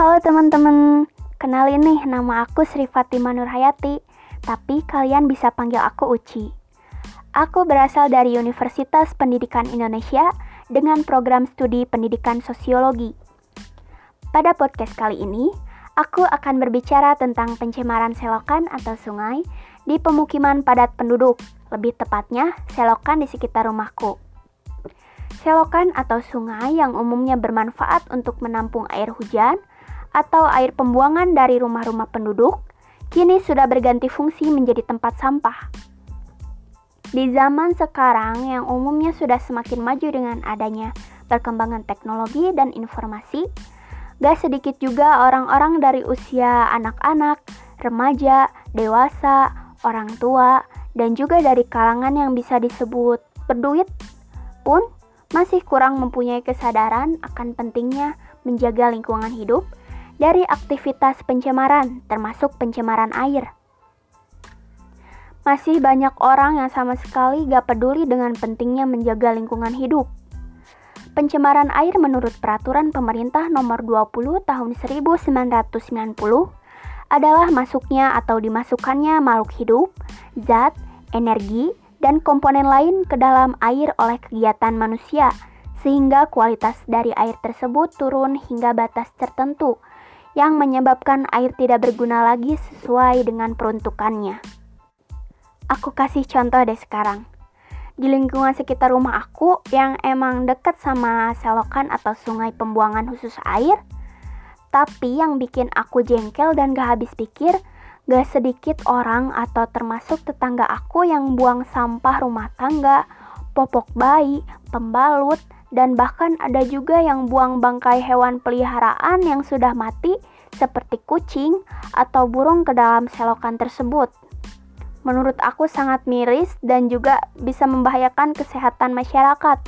Halo teman-teman, kenalin nih nama aku Sri Fatima Nurhayati, tapi kalian bisa panggil aku Uci. Aku berasal dari Universitas Pendidikan Indonesia dengan program studi pendidikan sosiologi. Pada podcast kali ini, aku akan berbicara tentang pencemaran selokan atau sungai di pemukiman padat penduduk, lebih tepatnya selokan di sekitar rumahku. Selokan atau sungai yang umumnya bermanfaat untuk menampung air hujan atau air pembuangan dari rumah-rumah penduduk, kini sudah berganti fungsi menjadi tempat sampah. Di zaman sekarang yang umumnya sudah semakin maju dengan adanya perkembangan teknologi dan informasi, gak sedikit juga orang-orang dari usia anak-anak, remaja, dewasa, orang tua, dan juga dari kalangan yang bisa disebut berduit pun masih kurang mempunyai kesadaran akan pentingnya menjaga lingkungan hidup dari aktivitas pencemaran, termasuk pencemaran air. Masih banyak orang yang sama sekali gak peduli dengan pentingnya menjaga lingkungan hidup. Pencemaran air menurut peraturan pemerintah nomor 20 tahun 1990 adalah masuknya atau dimasukkannya makhluk hidup, zat, energi, dan komponen lain ke dalam air oleh kegiatan manusia, sehingga kualitas dari air tersebut turun hingga batas tertentu yang menyebabkan air tidak berguna lagi sesuai dengan peruntukannya. Aku kasih contoh deh sekarang. Di lingkungan sekitar rumah aku yang emang dekat sama selokan atau sungai pembuangan khusus air, tapi yang bikin aku jengkel dan gak habis pikir, gak sedikit orang atau termasuk tetangga aku yang buang sampah rumah tangga, popok bayi, pembalut, dan bahkan ada juga yang buang bangkai hewan peliharaan yang sudah mati seperti kucing atau burung ke dalam selokan tersebut. Menurut aku sangat miris dan juga bisa membahayakan kesehatan masyarakat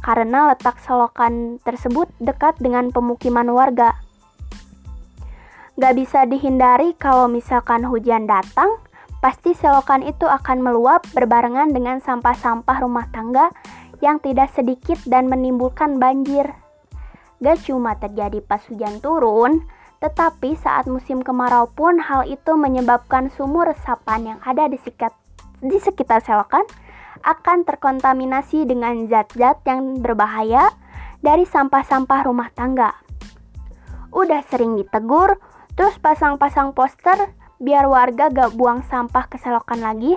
karena letak selokan tersebut dekat dengan pemukiman warga. Gak bisa dihindari kalau misalkan hujan datang, pasti selokan itu akan meluap berbarengan dengan sampah-sampah rumah tangga yang tidak sedikit dan menimbulkan banjir. Gak cuma terjadi pas hujan turun, tetapi saat musim kemarau pun hal itu menyebabkan sumur resapan yang ada di sekitar, di sekitar selokan akan terkontaminasi dengan zat-zat yang berbahaya dari sampah-sampah rumah tangga. Udah sering ditegur, terus pasang-pasang poster biar warga gak buang sampah ke selokan lagi,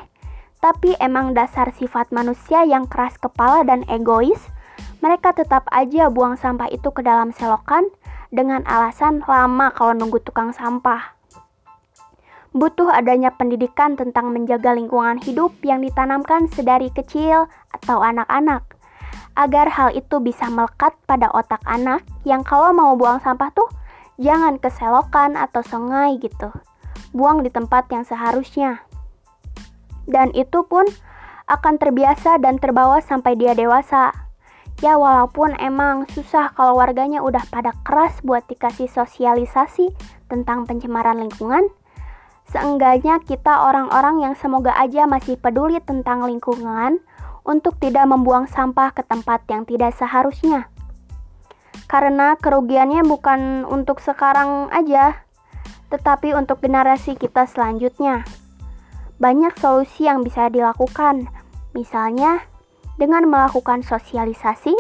tapi emang dasar sifat manusia yang keras kepala dan egois, mereka tetap aja buang sampah itu ke dalam selokan dengan alasan lama kalau nunggu tukang sampah. Butuh adanya pendidikan tentang menjaga lingkungan hidup yang ditanamkan sedari kecil atau anak-anak, agar hal itu bisa melekat pada otak anak yang kalau mau buang sampah tuh jangan ke selokan atau sungai gitu. Buang di tempat yang seharusnya dan itu pun akan terbiasa dan terbawa sampai dia dewasa. Ya walaupun emang susah kalau warganya udah pada keras buat dikasih sosialisasi tentang pencemaran lingkungan, seenggaknya kita orang-orang yang semoga aja masih peduli tentang lingkungan untuk tidak membuang sampah ke tempat yang tidak seharusnya. Karena kerugiannya bukan untuk sekarang aja, tetapi untuk generasi kita selanjutnya banyak solusi yang bisa dilakukan, misalnya dengan melakukan sosialisasi,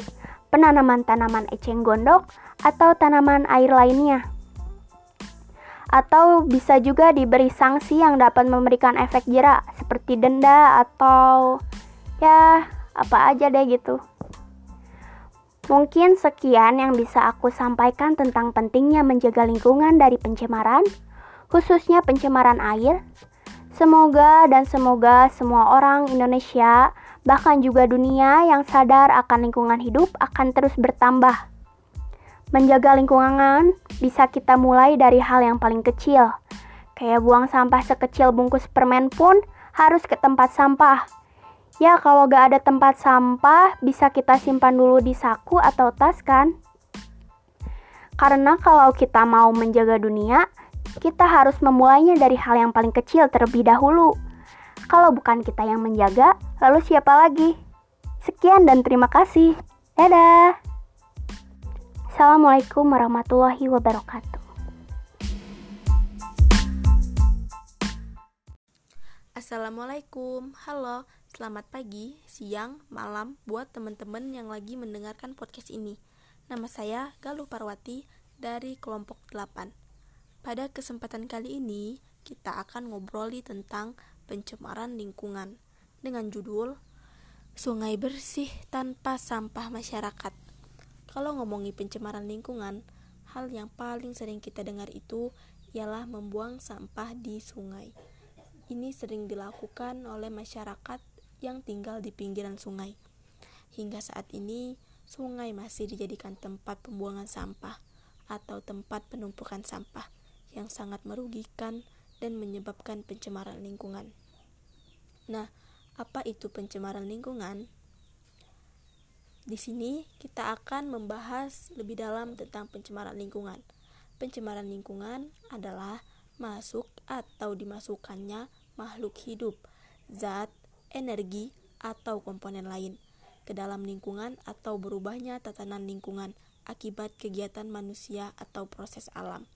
penanaman tanaman eceng gondok, atau tanaman air lainnya. Atau bisa juga diberi sanksi yang dapat memberikan efek jerak seperti denda atau ya apa aja deh gitu. Mungkin sekian yang bisa aku sampaikan tentang pentingnya menjaga lingkungan dari pencemaran, khususnya pencemaran air. Semoga dan semoga semua orang Indonesia, bahkan juga dunia yang sadar akan lingkungan hidup akan terus bertambah. Menjaga lingkungan bisa kita mulai dari hal yang paling kecil, kayak buang sampah sekecil bungkus permen pun harus ke tempat sampah. Ya, kalau gak ada tempat sampah, bisa kita simpan dulu di saku atau tas kan? Karena kalau kita mau menjaga dunia, kita harus memulainya dari hal yang paling kecil terlebih dahulu. Kalau bukan kita yang menjaga, lalu siapa lagi? Sekian dan terima kasih. Dadah. Assalamualaikum warahmatullahi wabarakatuh. Assalamualaikum, halo, selamat pagi, siang, malam buat teman-teman yang lagi mendengarkan podcast ini. Nama saya Galuh Parwati dari kelompok 8. Pada kesempatan kali ini, kita akan ngobroli tentang pencemaran lingkungan dengan judul Sungai Bersih Tanpa Sampah Masyarakat. Kalau ngomongi pencemaran lingkungan, hal yang paling sering kita dengar itu ialah membuang sampah di sungai. Ini sering dilakukan oleh masyarakat yang tinggal di pinggiran sungai. Hingga saat ini, sungai masih dijadikan tempat pembuangan sampah atau tempat penumpukan sampah yang sangat merugikan dan menyebabkan pencemaran lingkungan. Nah, apa itu pencemaran lingkungan? Di sini kita akan membahas lebih dalam tentang pencemaran lingkungan. Pencemaran lingkungan adalah masuk atau dimasukkannya makhluk hidup, zat, energi, atau komponen lain ke dalam lingkungan atau berubahnya tatanan lingkungan akibat kegiatan manusia atau proses alam,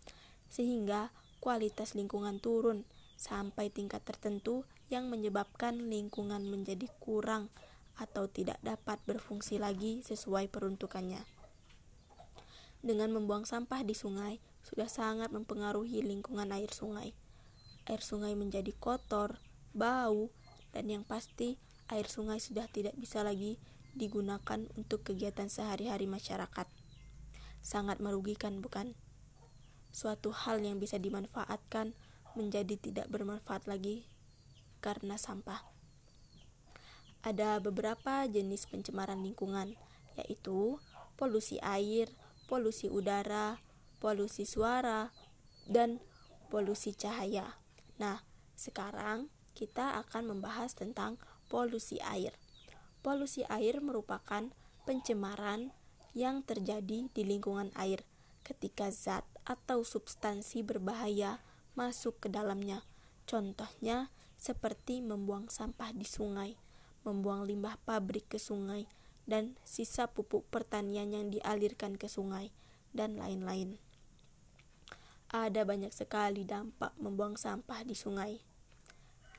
sehingga kualitas lingkungan turun sampai tingkat tertentu yang menyebabkan lingkungan menjadi kurang atau tidak dapat berfungsi lagi sesuai peruntukannya. Dengan membuang sampah di sungai, sudah sangat mempengaruhi lingkungan air sungai. Air sungai menjadi kotor, bau, dan yang pasti air sungai sudah tidak bisa lagi digunakan untuk kegiatan sehari-hari masyarakat. Sangat merugikan, bukan? Suatu hal yang bisa dimanfaatkan menjadi tidak bermanfaat lagi karena sampah. Ada beberapa jenis pencemaran lingkungan, yaitu polusi air, polusi udara, polusi suara, dan polusi cahaya. Nah, sekarang kita akan membahas tentang polusi air. Polusi air merupakan pencemaran yang terjadi di lingkungan air ketika zat atau substansi berbahaya masuk ke dalamnya. Contohnya seperti membuang sampah di sungai, membuang limbah pabrik ke sungai, dan sisa pupuk pertanian yang dialirkan ke sungai, dan lain-lain. Ada banyak sekali dampak membuang sampah di sungai,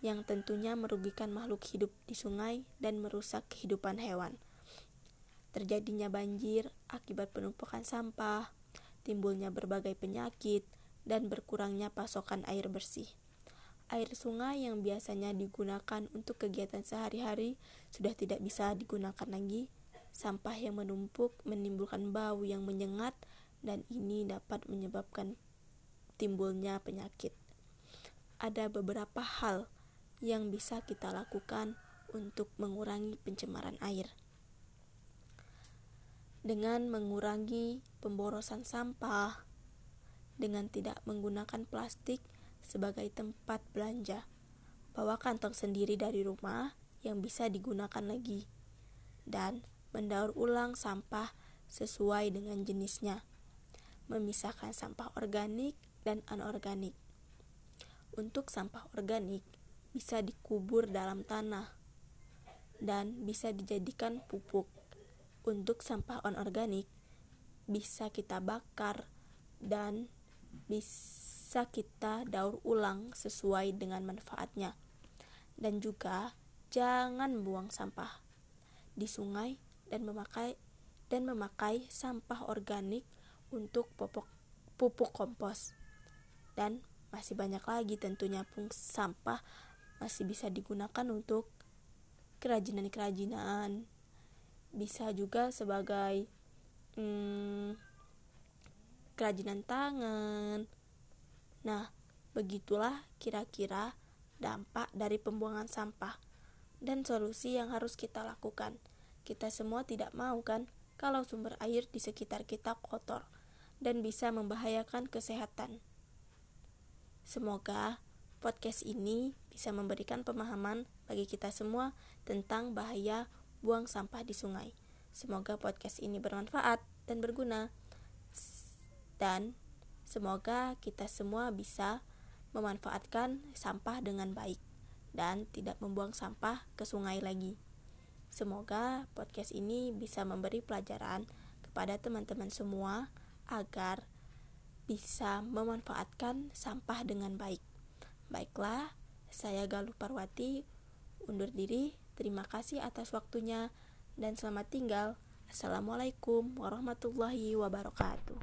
yang tentunya merugikan makhluk hidup di sungai dan merusak kehidupan hewan. Terjadinya banjir akibat penumpukan sampah, timbulnya berbagai penyakit, dan berkurangnya pasokan air bersih air sungai yang biasanya digunakan untuk kegiatan sehari-hari sudah tidak bisa digunakan lagi. Sampah yang menumpuk menimbulkan bau yang menyengat dan ini dapat menyebabkan timbulnya penyakit. Ada beberapa hal yang bisa kita lakukan untuk mengurangi pencemaran air. Dengan mengurangi pemborosan sampah, dengan tidak menggunakan plastik sebagai tempat belanja. Bawa kantong sendiri dari rumah yang bisa digunakan lagi. Dan mendaur ulang sampah sesuai dengan jenisnya. Memisahkan sampah organik dan anorganik. Untuk sampah organik bisa dikubur dalam tanah dan bisa dijadikan pupuk. Untuk sampah anorganik bisa kita bakar dan bisa kita daur ulang sesuai dengan manfaatnya. Dan juga jangan buang sampah di sungai dan memakai dan memakai sampah organik untuk pupuk pupuk kompos. Dan masih banyak lagi tentunya pun sampah masih bisa digunakan untuk kerajinan-kerajinan. Bisa juga sebagai hmm, kerajinan tangan, Nah, begitulah kira-kira dampak dari pembuangan sampah dan solusi yang harus kita lakukan. Kita semua tidak mau kan kalau sumber air di sekitar kita kotor dan bisa membahayakan kesehatan. Semoga podcast ini bisa memberikan pemahaman bagi kita semua tentang bahaya buang sampah di sungai. Semoga podcast ini bermanfaat dan berguna. Dan Semoga kita semua bisa memanfaatkan sampah dengan baik dan tidak membuang sampah ke sungai lagi. Semoga podcast ini bisa memberi pelajaran kepada teman-teman semua agar bisa memanfaatkan sampah dengan baik. Baiklah, Saya Galuh Parwati undur diri. Terima kasih atas waktunya dan selamat tinggal. Assalamualaikum warahmatullahi wabarakatuh.